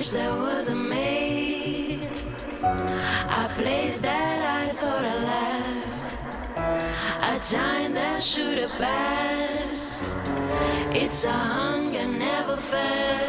I wish that wasn't made, a place that I thought I left, a time that should have passed. It's a hunger never felt.